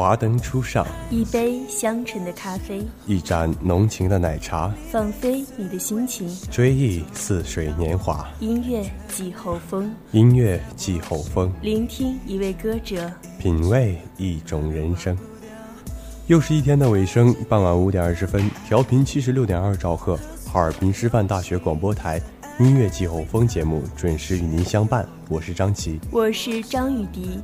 华灯初上，一杯香醇的咖啡，一盏浓情的奶茶，放飞你的心情。追忆似水年华，音乐季候风，音乐季候风，聆听一位歌者，品味一种人生。又是一天的尾声，傍晚五点二十分，调频七十六点二兆赫，哈尔滨师范大学广播台音乐季候风节目准时与您相伴。我是张琪，我是张雨迪。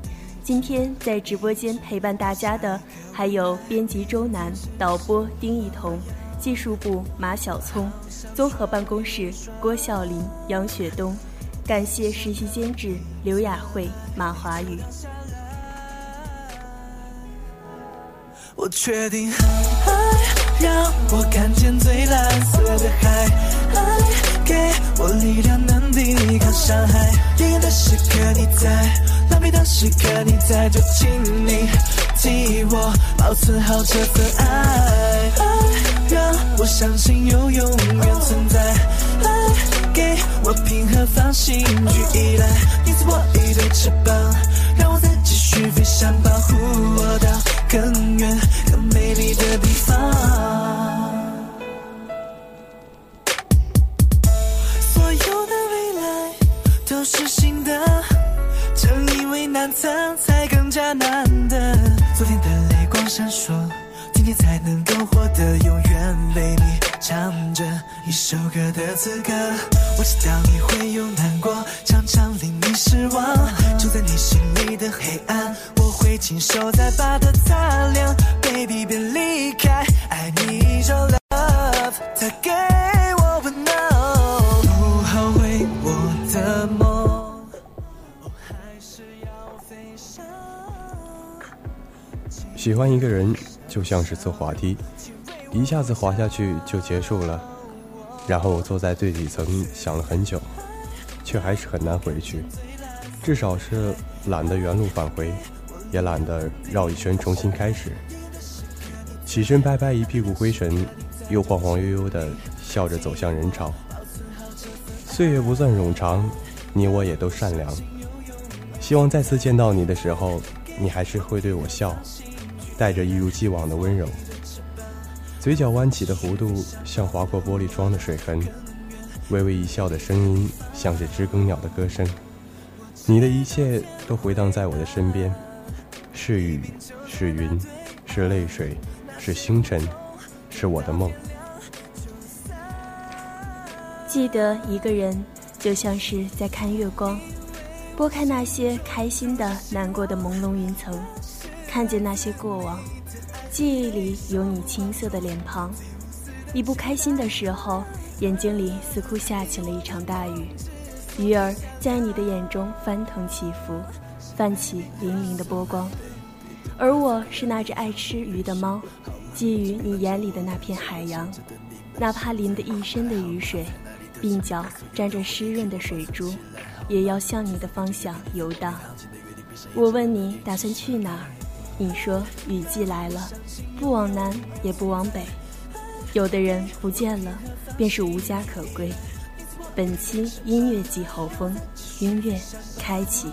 今天在直播间陪伴大家的还有编辑周楠、导播丁一彤、技术部马小聪、综合办公室郭笑林、杨雪东，感谢实习监制刘雅慧、马华宇。我确定爱让我看见最蓝色的海，爱给我力量能抵抗伤害。烈焰的时刻你在，狼狈的时刻你在，就请你替我保存好这份爱。爱让我相信有永远存在，爱给我平和放心去依赖。你赐我一对翅膀，让我再继续飞翔，保护我到更远更美丽的地方。因为难测才更加难得。昨天的泪光闪烁，今天才能够活得永远为你唱着一首歌的资格。我知道你会有难过，常常令你失望，住在你心里的黑暗，我会亲手再把它擦亮。Baby 别离开，爱你一种 love，它给喜欢一个人就像是坐滑梯，一下子滑下去就结束了。然后我坐在最底层想了很久，却还是很难回去。至少是懒得原路返回，也懒得绕一圈重新开始。起身拍拍一屁股灰尘，又晃晃悠悠地笑着走向人潮。岁月不算冗长，你我也都善良。希望再次见到你的时候，你还是会对我笑，带着一如既往的温柔。嘴角弯起的弧度像划过玻璃窗的水痕，微微一笑的声音像是知更鸟的歌声。你的一切都回荡在我的身边，是雨，是云，是泪水，是星辰，是我的梦。记得一个人就像是在看月光，拨开那些开心的、难过的朦胧云层，看见那些过往，记忆里有你青涩的脸庞。你不开心的时候，眼睛里似乎下起了一场大雨，鱼儿在你的眼中翻腾起伏，泛起粼粼的波光。而我是那只爱吃鱼的猫，觊觎你眼里的那片海洋，哪怕淋得一身的雨水，鬓角沾着湿润的水珠，也要向你的方向游荡。我问你打算去哪儿，你说雨季来了，不往南也不往北。有的人不见了，便是无家可归。本期音乐季候风，音乐开启。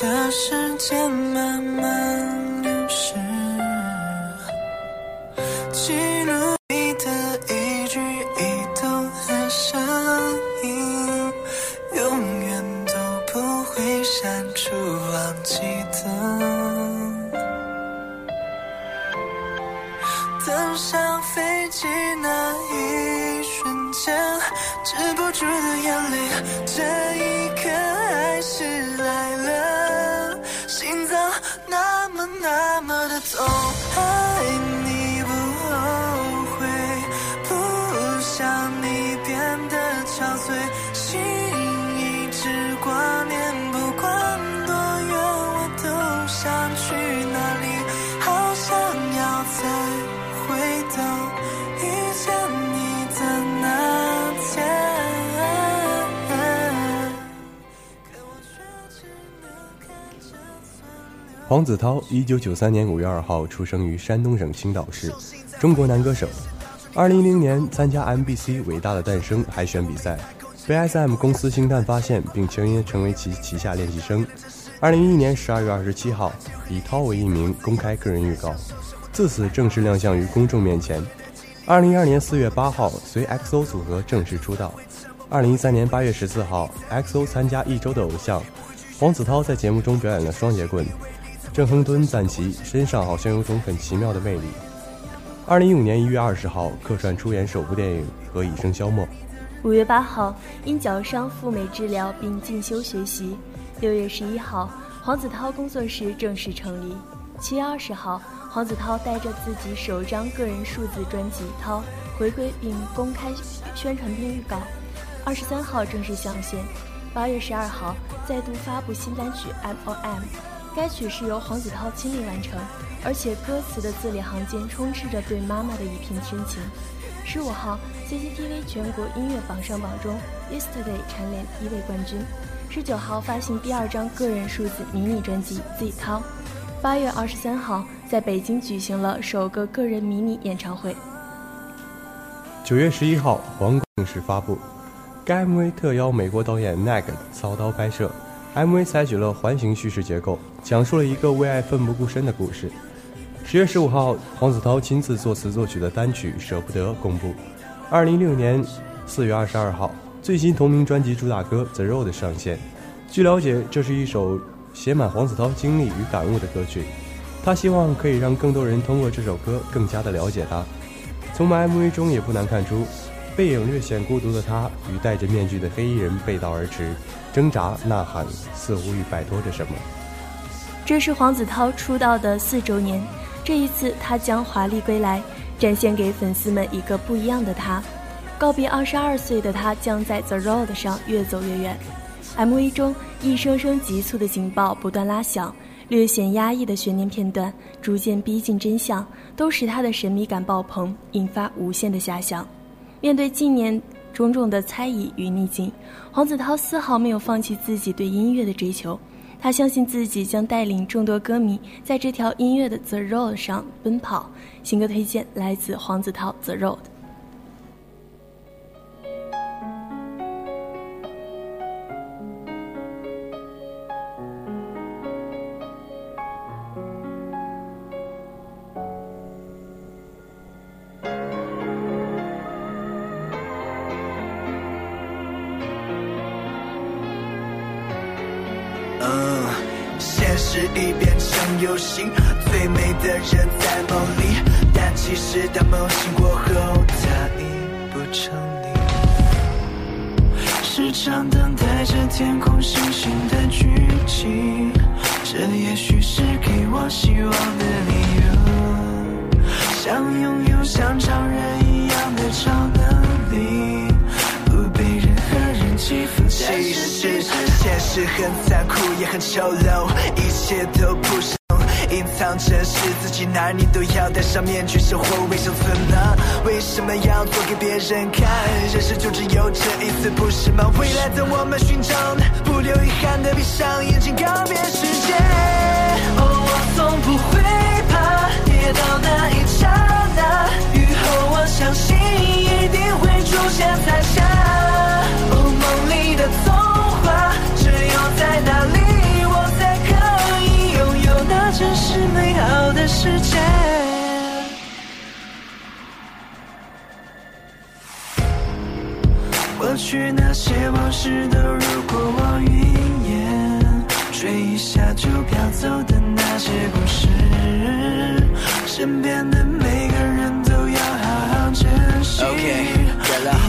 的时间慢慢黄子韬，一九九三年五月二号出生于山东省青岛市，中国男歌手。二零一零年参加 MBC《伟大的诞生》海选比赛，被 SM 公司星探发现，并签约成为其旗下练习生。二零一一年十二月二十七号，以涛为艺名公开个人预告，自此正式亮相于公众面前。二零一二年四月八号，随 XO 组合正式出道。二零一三年八月十四号，XO 参加一周的偶像，黄子韬在节目中表演了双截棍。郑亨敦赞其身上好像有种很奇妙的魅力。二零一五年一月二十号，客串出演首部电影《何以笙箫默》。五月八号，因脚伤赴美治疗并进修学习。六月十一号，黄子韬工作室正式成立。七月二十号，黄子韬带着自己首张个人数字专辑《涛》回归并公开宣传并预告。二十三号正式上线。八月十二号，再度发布新单曲《M O M》。该曲是由黄子韬亲力完成，而且歌词的字里行间充斥着对妈妈的一片深情。十五号，CCTV 全国音乐榜上榜中，Yesterday 蝉联一位冠军。十九号发行第二张个人数字迷你专辑《Z 涛》。八月二十三号，在北京举行了首个个人迷你演唱会。九月十一号，黄正式发布。该 MV 特邀美国导演 Nag 操刀拍摄，MV 采取了环形叙事结构，讲述了一个为爱奋不顾身的故事。十月十五号，黄子韬亲自作词作曲的单曲《舍不得》公布。二零一六年四月二十二号，最新同名专辑主打歌《The Road》上线。据了解，这是一首写满黄子韬经历与感悟的歌曲。他希望可以让更多人通过这首歌更加的了解他。从 MV 中也不难看出，背影略显孤独的他与戴着面具的黑衣人背道而驰，挣扎呐喊，似乎欲摆脱着什么。这是黄子韬出道的四周年，这一次他将华丽归来，展现给粉丝们一个不一样的他。告别二十二岁的他，将在 The Road 上越走越远。MV 中一声声急促的警报不断拉响，略显压抑的悬念片段逐渐逼近真相，都使他的神秘感爆棚，引发无限的遐想。面对近年种种的猜疑与逆境，黄子韬丝毫没有放弃自己对音乐的追求。他相信自己将带领众多歌迷在这条音乐的 The Road 上奔跑。新歌推荐来自黄子韬《The Road》。的人在梦里，但其实当梦醒过后，它已不成立。时常等待着天空星星的聚集，这也许是给我希望的理由。想拥有像常人一样的超能力，不被任何人欺负。其实现实很残酷，也很丑陋，一切都不是隐藏着是自己，哪里都要戴上面具生活，为生存吗？为什么要做给别人看？人生就只有这一次，不是吗？未来等我们寻找，不留遗憾的闭上眼睛，告别世界。哦，我从不会怕跌倒那一刹那，雨后我相信一定会出现彩霞。哦，梦里的童话，只有在那里那真是美好的世界。过去那些往事都如过往云烟，吹一下就飘走的那些故事，身边的每个人都要好好珍惜。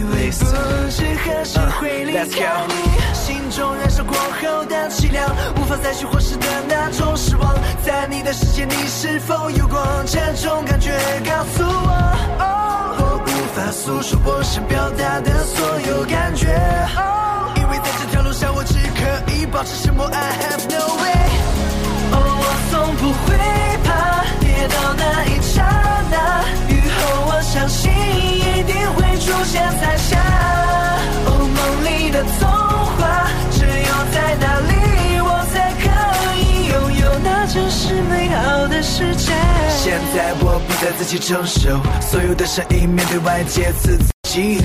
因为不知何时会离开你，心中燃烧过后的凄凉，无法再去或是的那种失望，在你的世界你是否有过这种感觉？告诉我。我无法诉说我想表达的所有感觉，因为在这条路上我只可以保持沉默。I have no way。哦，我从不会怕跌倒那一刹那，我相信一定会出现彩霞。哦，梦里的童话，只有在那里我才可以拥有那真实美好的世界。现在我不再自己承受所有的声音，面对外界自己。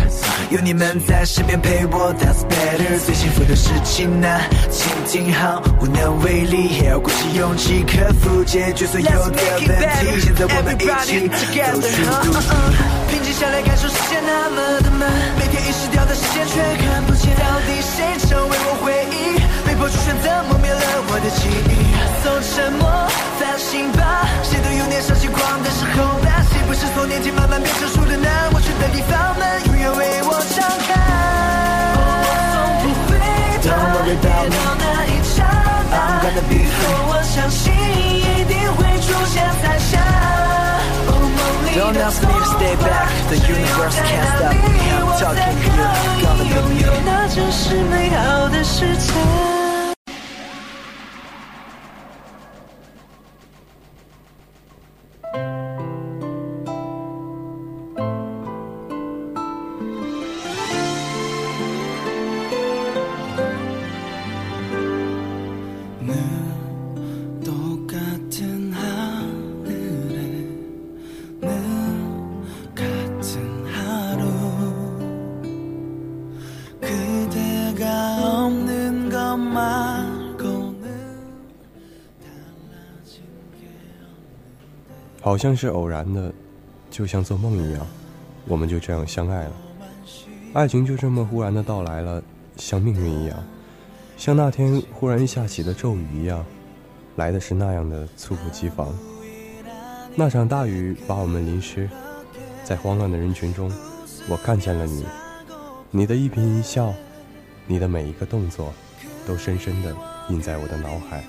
有你们在身边陪我，That's better。最幸福的事情呢，请听好，无能为力，也要鼓起勇气克服解决所有的问题。现在我们一起走出毒气。平静下来，感受世界那么的慢，每天遗失掉的时间却看不见。到底谁成为我回忆？被迫出现，怎么灭了我的记忆？从沉默，反省吧。谁都有年少轻狂的时候吧。谁不是从年轻慢慢变成熟的呢？我去的地方们永远为我敞开。我从不会怕跌倒那一刹那，我相信一定会出现彩霞。哦，梦里 Don't 的 ask me to stay back, the 童有 can't 在 stop 那才 talking to you, gonna be 拥好像是偶然的，就像做梦一样，我们就这样相爱了。爱情就这么忽然的到来了，像命运一样，像那天忽然下起的骤雨一样，来的是那样的猝不及防。那场大雨把我们淋湿，在慌乱的人群中，我看见了你，你的一颦一笑，你的每一个动作，都深深的印在我的脑海。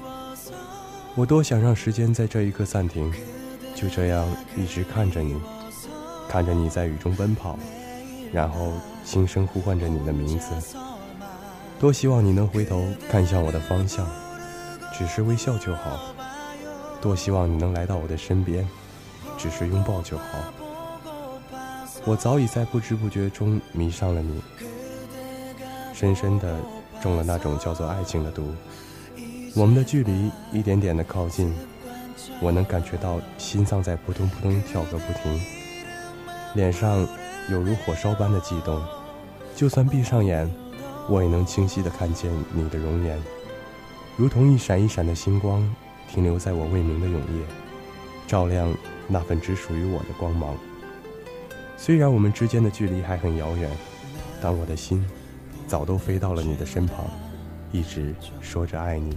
我多想让时间在这一刻暂停，就这样一直看着你，看着你在雨中奔跑，然后轻声呼唤着你的名字。多希望你能回头看向我的方向，只是微笑就好。多希望你能来到我的身边，只是拥抱就好。我早已在不知不觉中迷上了你，深深的中了那种叫做爱情的毒。我们的距离一点点的靠近，我能感觉到心脏在扑通扑通跳个不停，脸上有如火烧般的悸动。就算闭上眼，我也能清晰的看见你的容颜，如同一闪一闪的星光，停留在我未明的永夜，照亮那份只属于我的光芒。虽然我们之间的距离还很遥远，但我的心早都飞到了你的身旁，一直说着爱你。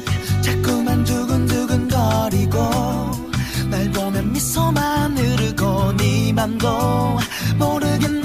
거리고 날 보면 미소만 흐르고 네 맘도 모르게 날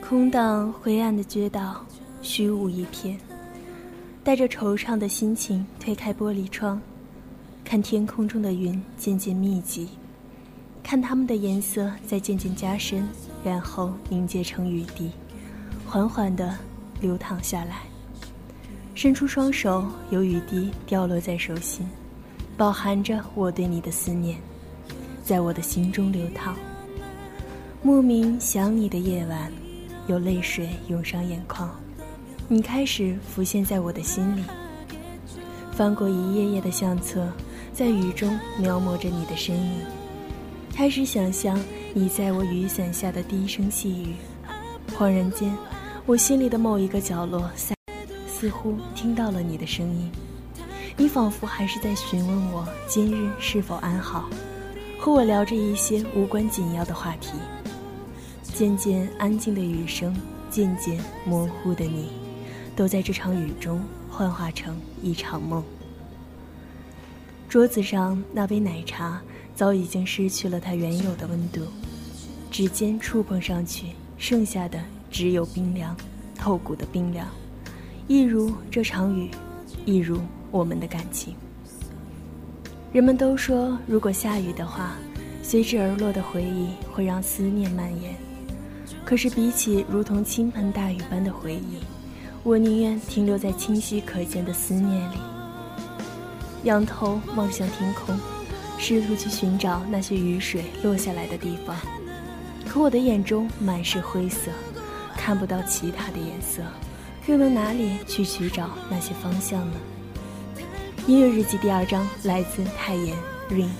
空荡灰暗的街道，虚无一片。带着惆怅的心情推开玻璃窗，看天空中的云渐渐密集，看它们的颜色在渐渐加深，然后凝结成雨滴，缓缓地流淌下来。伸出双手，有雨滴掉落在手心，饱含着我对你的思念，在我的心中流淌。莫名想你的夜晚，有泪水涌上眼眶，你开始浮现在我的心里。翻过一页页的相册，在雨中描摹着你的身影，开始想象你在我雨伞下的低声细语。恍然间，我心里的某一个角落，似乎听到了你的声音。你仿佛还是在询问我今日是否安好，和我聊着一些无关紧要的话题。渐渐安静的雨声，渐渐模糊的你，都在这场雨中幻化成一场梦。桌子上那杯奶茶早已经失去了它原有的温度，指尖触碰上去，剩下的只有冰凉、透骨的冰凉，一如这场雨，一如我们的感情。人们都说，如果下雨的话，随之而落的回忆会让思念蔓延。可是比起如同倾盆大雨般的回忆，我宁愿停留在清晰可见的思念里。仰头望向天空，试图去寻找那些雨水落下来的地方，可我的眼中满是灰色，看不到其他的颜色，又能哪里去寻找那些方向呢？音乐日记第二章来自泰妍 Rain。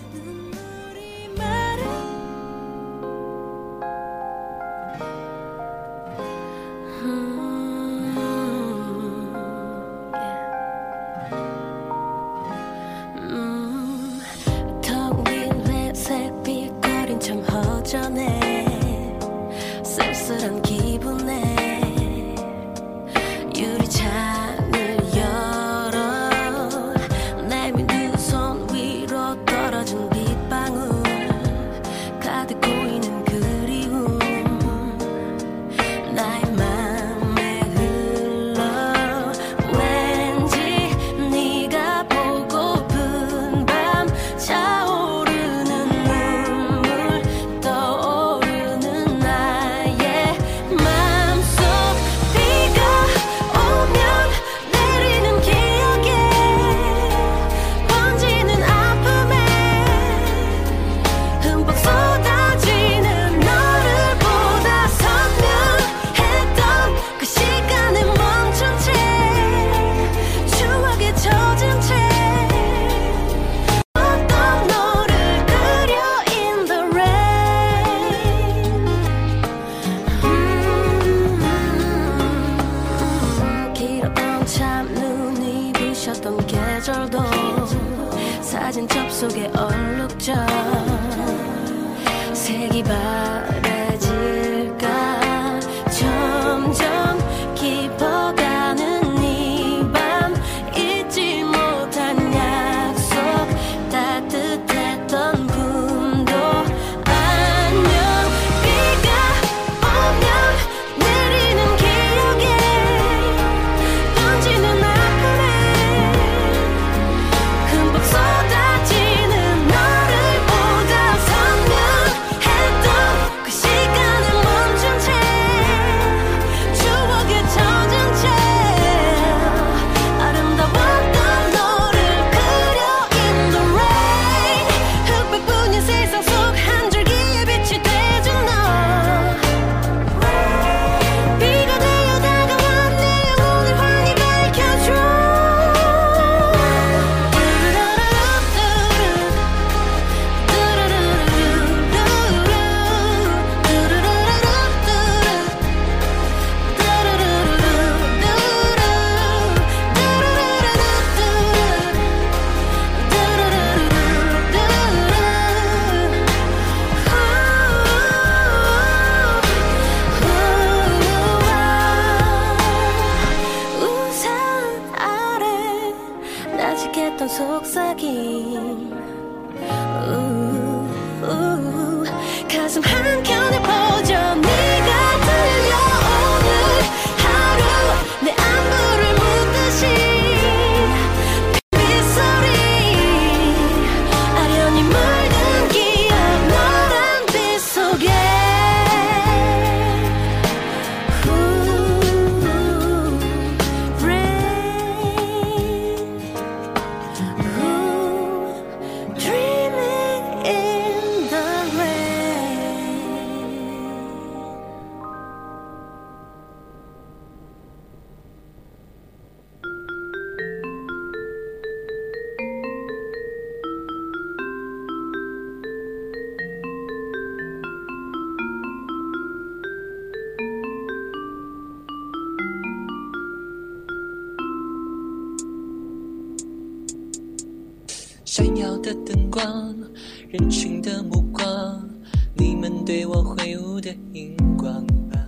们对我挥舞的荧光棒。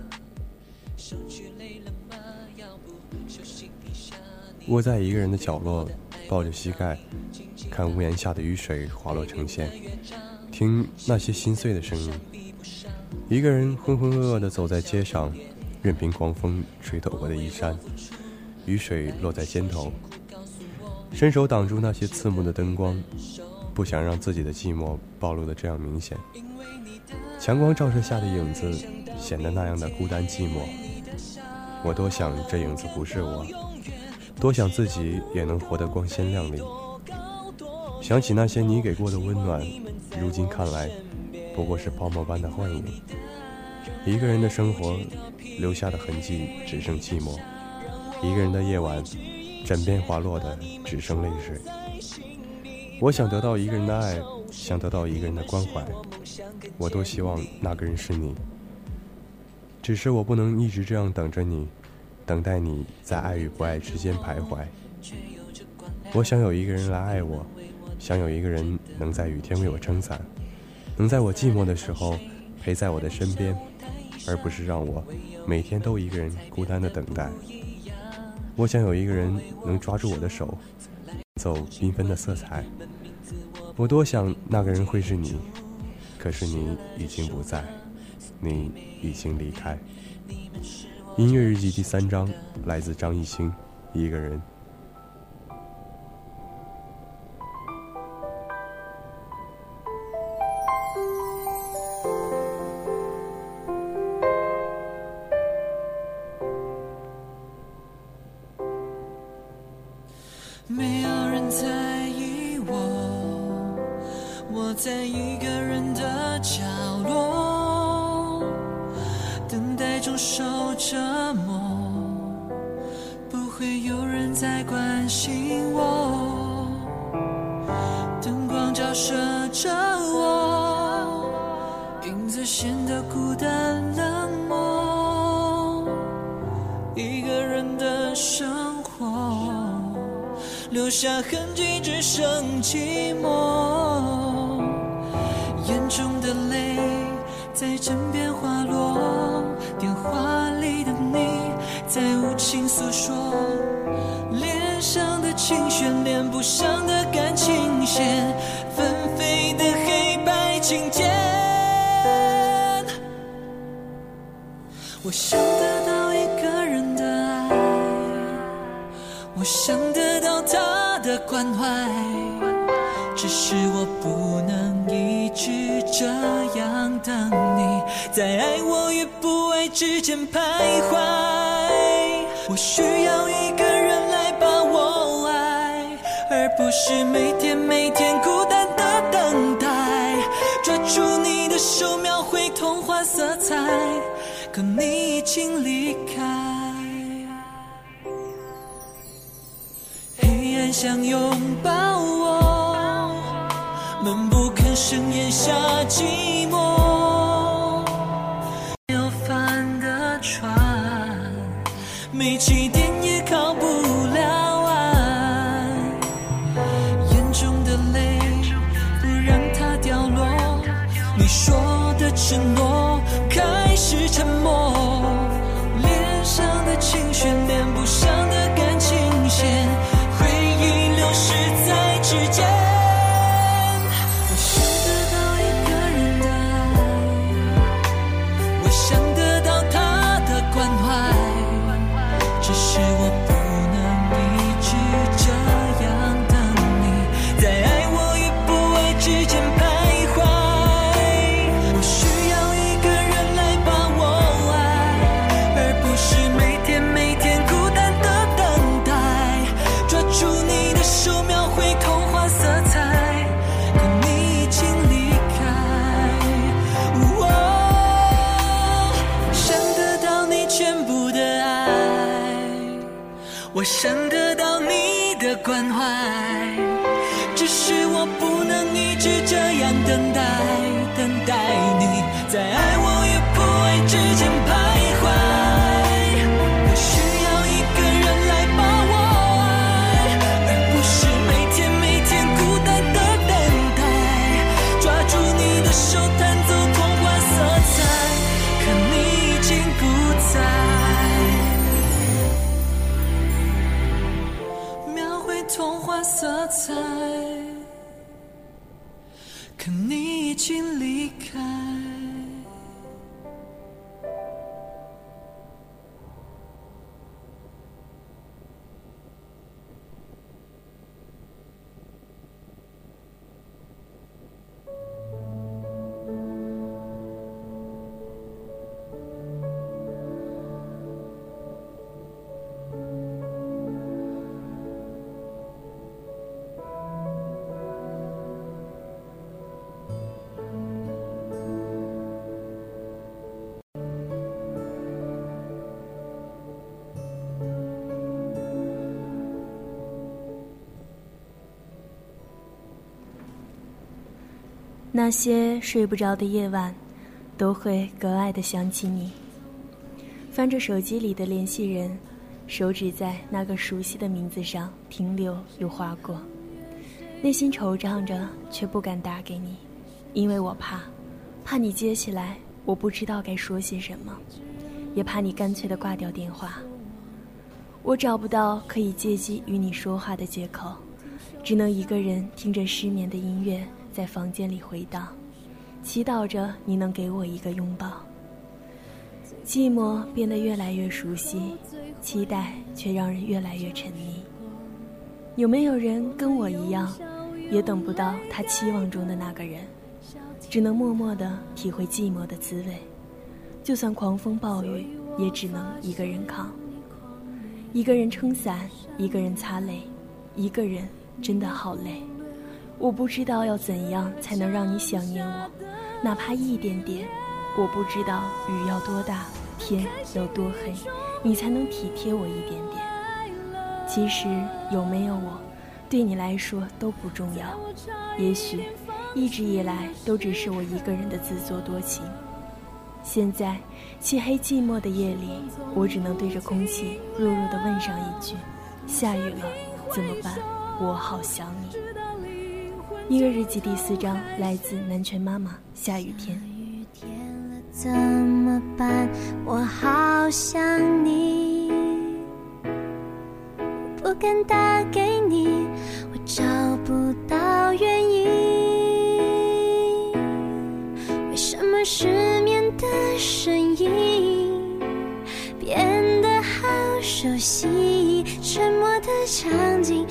手举累了吗？要不休息一下？窝在一个人的角落，抱着膝盖，看屋檐下的雨水滑落成线，听那些心碎的声音。一个人浑浑噩噩地走在街上，任凭狂风吹透我的衣衫。雨水落在肩头，伸手挡住那些刺目的灯光，不想让自己的寂寞暴露的这样明显。强光照射下的影子显得那样的孤单寂寞。我多想这影子不是我，多想自己也能活得光鲜亮丽。想起那些你给过的温暖，如今看来，不过是泡沫般的幻影。一个人的生活，留下的痕迹只剩寂寞；一个人的夜晚，枕边滑落的只剩泪水。我想得到一个人的爱，想得到一个人的关怀。我多希望那个人是你，只是我不能一直这样等着你，等待你在爱与不爱之间徘徊。我想有一个人来爱我。想有一个人能在雨天为我撑伞，能在我寂寞的时候陪在我的身边，而不是让我每天都一个人孤单的等待。我想有一个人能抓住我的手，走缤纷的色彩。我多想那个人会是你，可是你已经不在，你已经离开。音乐日记第三章来自张艺兴，一个人。要一个人来把我爱，而不是每天每天孤单的等待。抓住你的手，描绘童话色彩，可你已经离开。黑暗想拥抱我，闷不吭声咽下寂寞。沉默。关怀，只是我不能一直这样等待，在，可你已经离开。那些睡不着的夜晚，都会格外的想起你。翻着手机里的联系人，手指在那个熟悉的名字上停留又划过，内心惆怅着，却不敢打给你，因为我怕，怕你接起来，我不知道该说些什么，也怕你干脆的挂掉电话。我找不到可以借机与你说话的借口，只能一个人听着失眠的音乐。在房间里回荡，祈祷着你能给我一个拥抱。寂寞变得越来越熟悉，期待却让人越来越沉溺。有没有人跟我一样，也等不到他期望中的那个人，只能默默地体会寂寞的滋味？就算狂风暴雨，也只能一个人扛。一个人撑伞，一个人擦泪，一个人真的好累。我不知道要怎样才能让你想念我，哪怕一点点。我不知道雨要多大，天有多黑，你才能体贴我一点点。其实有没有我，对你来说都不重要。也许一直以来都只是我一个人的自作多情。现在漆黑寂寞的夜里，我只能对着空气弱弱地问上一句：下雨了，怎么办？我好想你。音乐日记第四章来自南拳妈妈。下雨天，雨天了怎么办？我好想你，不敢打给你，我找不到原因。为什么失眠的声音变得好熟悉？沉默的场景，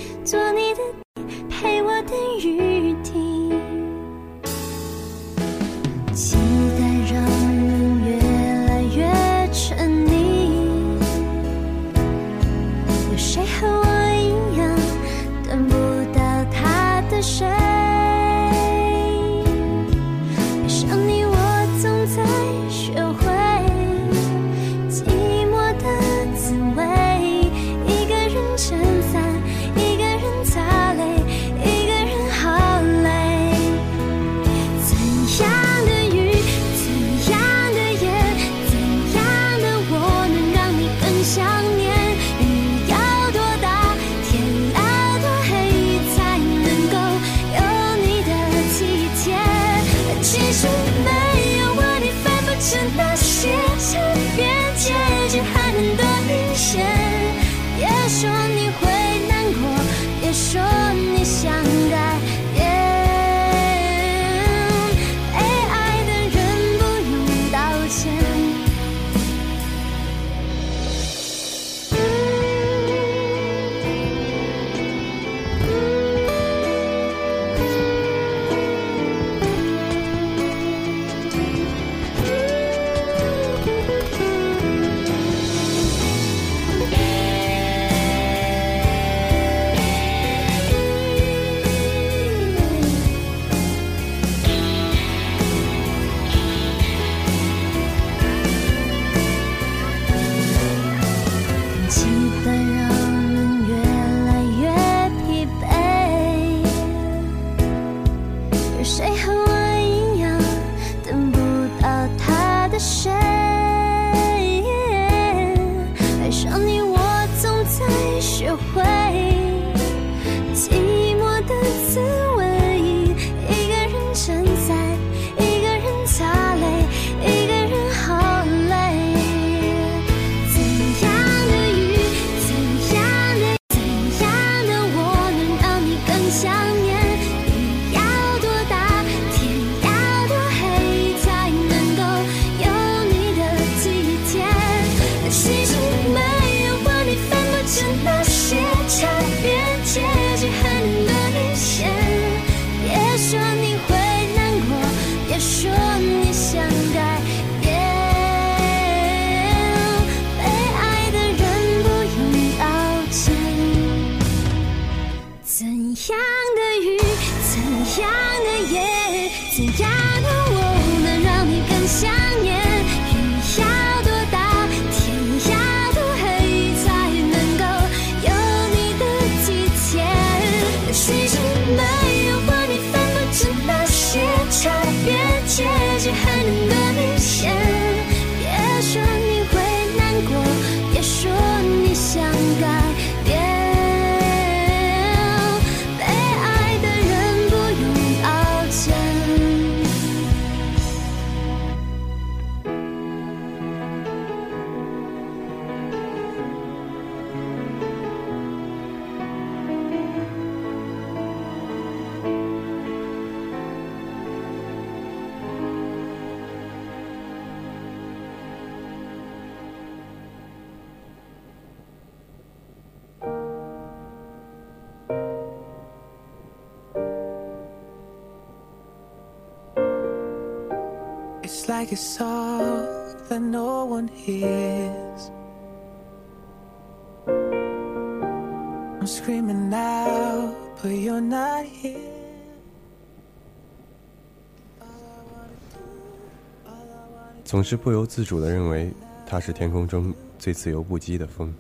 总是不由自主地认为它是天空中最自由不羁的风，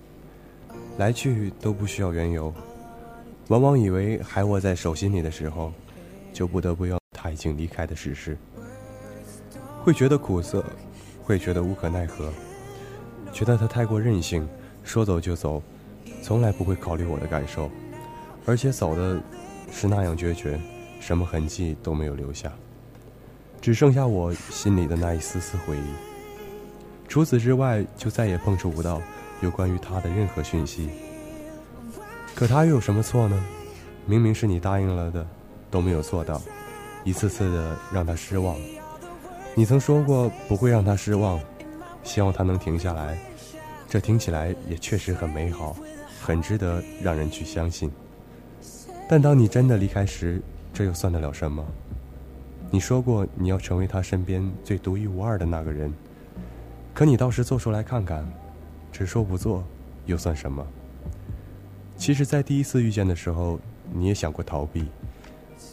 来去都不需要缘由。往往以为还握在手心里的时候，就不得不用他已经离开的事实。会觉得苦涩，会觉得无可奈何，觉得他太过任性，说走就走，从来不会考虑我的感受，而且走的是那样决绝，什么痕迹都没有留下。只剩下我心里的那一丝丝回忆。除此之外，就再也碰触不到有关于他的任何讯息。可他又有什么错呢？明明是你答应了的，都没有做到，一次次的让他失望。你曾说过不会让他失望，希望他能停下来。这听起来也确实很美好，很值得让人去相信。但当你真的离开时，这又算得了什么？你说过你要成为他身边最独一无二的那个人，可你倒是做出来看看，只说不做，又算什么？其实，在第一次遇见的时候，你也想过逃避，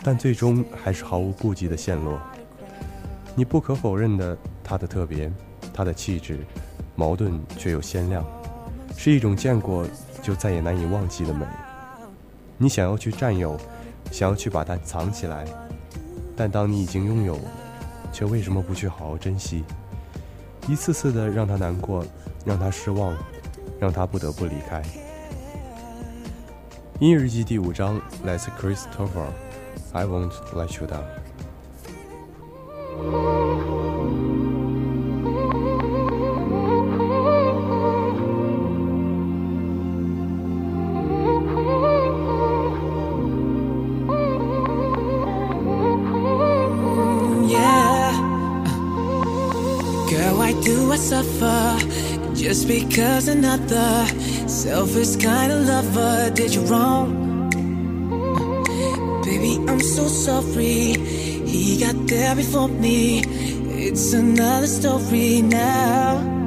但最终还是毫无顾忌的陷落。你不可否认的，他的特别，他的气质，矛盾却又鲜亮，是一种见过就再也难以忘记的美。你想要去占有，想要去把它藏起来。但当你已经拥有，却为什么不去好好珍惜？一次次的让他难过，让他失望，让他不得不离开。音乐日记第五章来自 Christopher，I won't let you down。Suffer just because another selfish kind of lover did you wrong. Baby, I'm so sorry. He got there before me. It's another story now.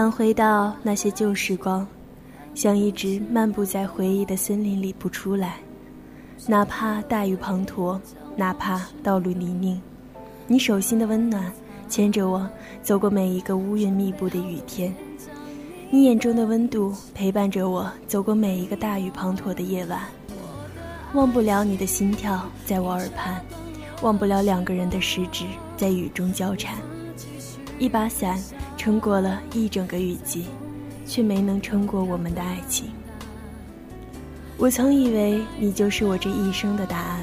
想回到那些旧时光，想一直漫步在回忆的森林里不出来，哪怕大雨滂沱，哪怕道路泥泞，你手心的温暖牵着我走过每一个乌云密布的雨天，你眼中的温度陪伴着我走过每一个大雨滂沱的夜晚，忘不了你的心跳在我耳畔，忘不了两个人的食指在雨中交缠，一把伞。撑过了一整个雨季，却没能撑过我们的爱情。我曾以为你就是我这一生的答案，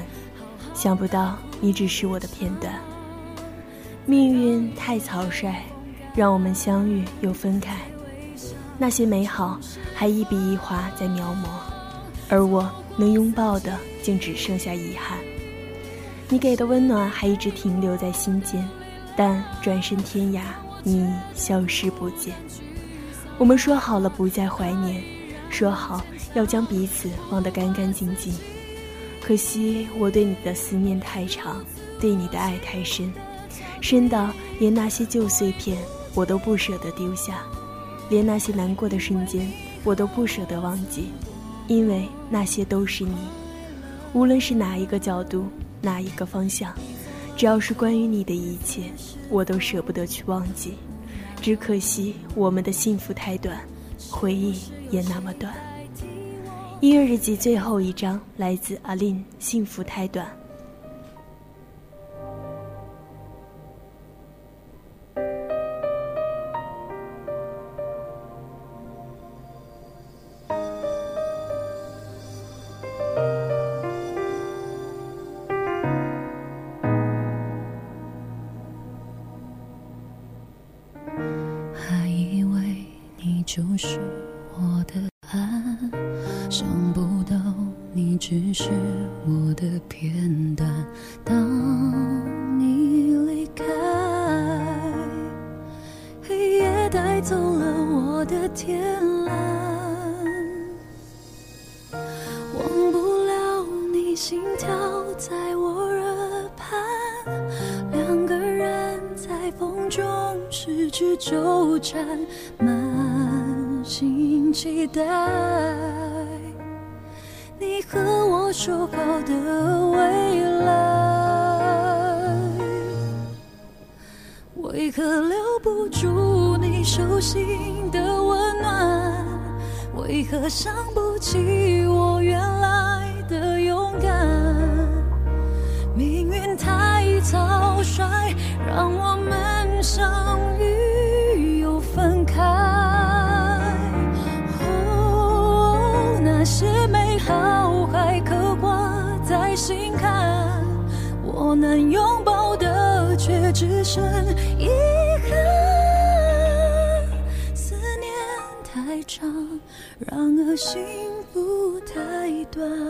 想不到你只是我的片段。命运太草率，让我们相遇又分开。那些美好还一笔一划在描摹，而我能拥抱的竟只剩下遗憾。你给的温暖还一直停留在心间，但转身天涯。你消失不见，我们说好了不再怀念，说好要将彼此忘得干干净净。可惜我对你的思念太长，对你的爱太深，深到连那些旧碎片我都不舍得丢下，连那些难过的瞬间我都不舍得忘记，因为那些都是你。无论是哪一个角度，哪一个方向。只要是关于你的一切，我都舍不得去忘记。只可惜我们的幸福太短，回忆也那么短。音乐日记最后一章来自阿林，幸福太短。和我说好的未来为何留不住你手心的温暖为何想不起我原来的勇敢？命运太草率让我们相遇又分开。是美好还刻挂在心坎，我能拥抱的却只剩遗憾。思念太长。然而幸福太短。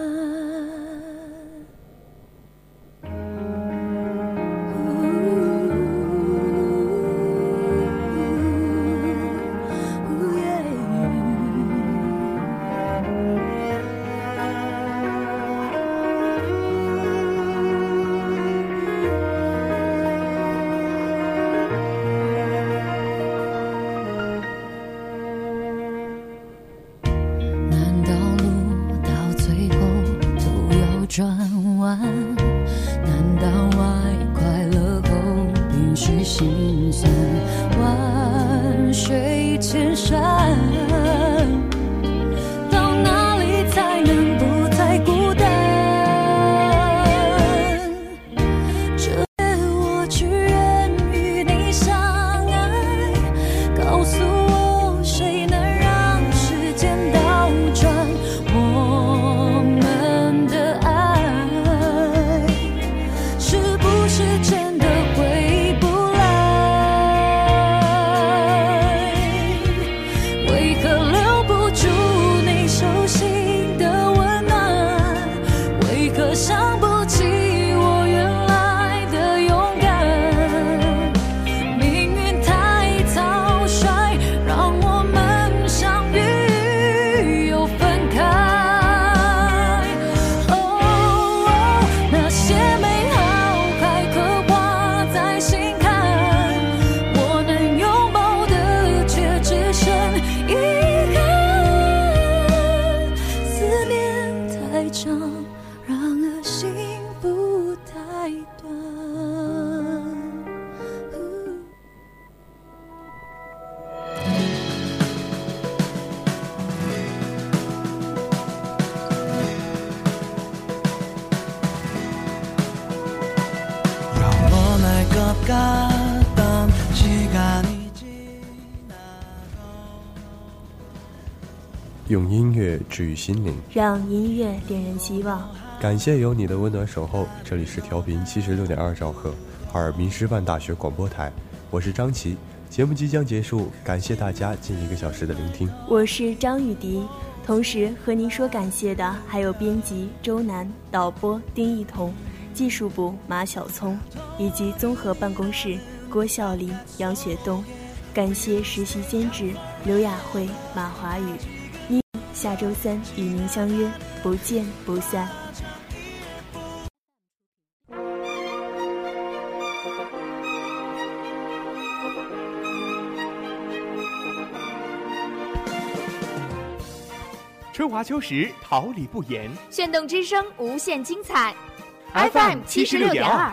治愈心灵，让音乐点燃希望。感谢有你的温暖守候。这里是调频七十六点二兆赫，哈尔滨师范大学广播台，我是张琪。节目即将结束，感谢大家近一个小时的聆听。我是张雨迪，同时和您说感谢的还有编辑周楠、导播丁一彤、技术部马小聪以及综合办公室郭笑林、杨雪冬。感谢实习监制刘雅慧、马华宇。你下周三与您相约，不见不散。春华秋实，桃李不言。炫动之声，无限精彩。FM 七十六点二。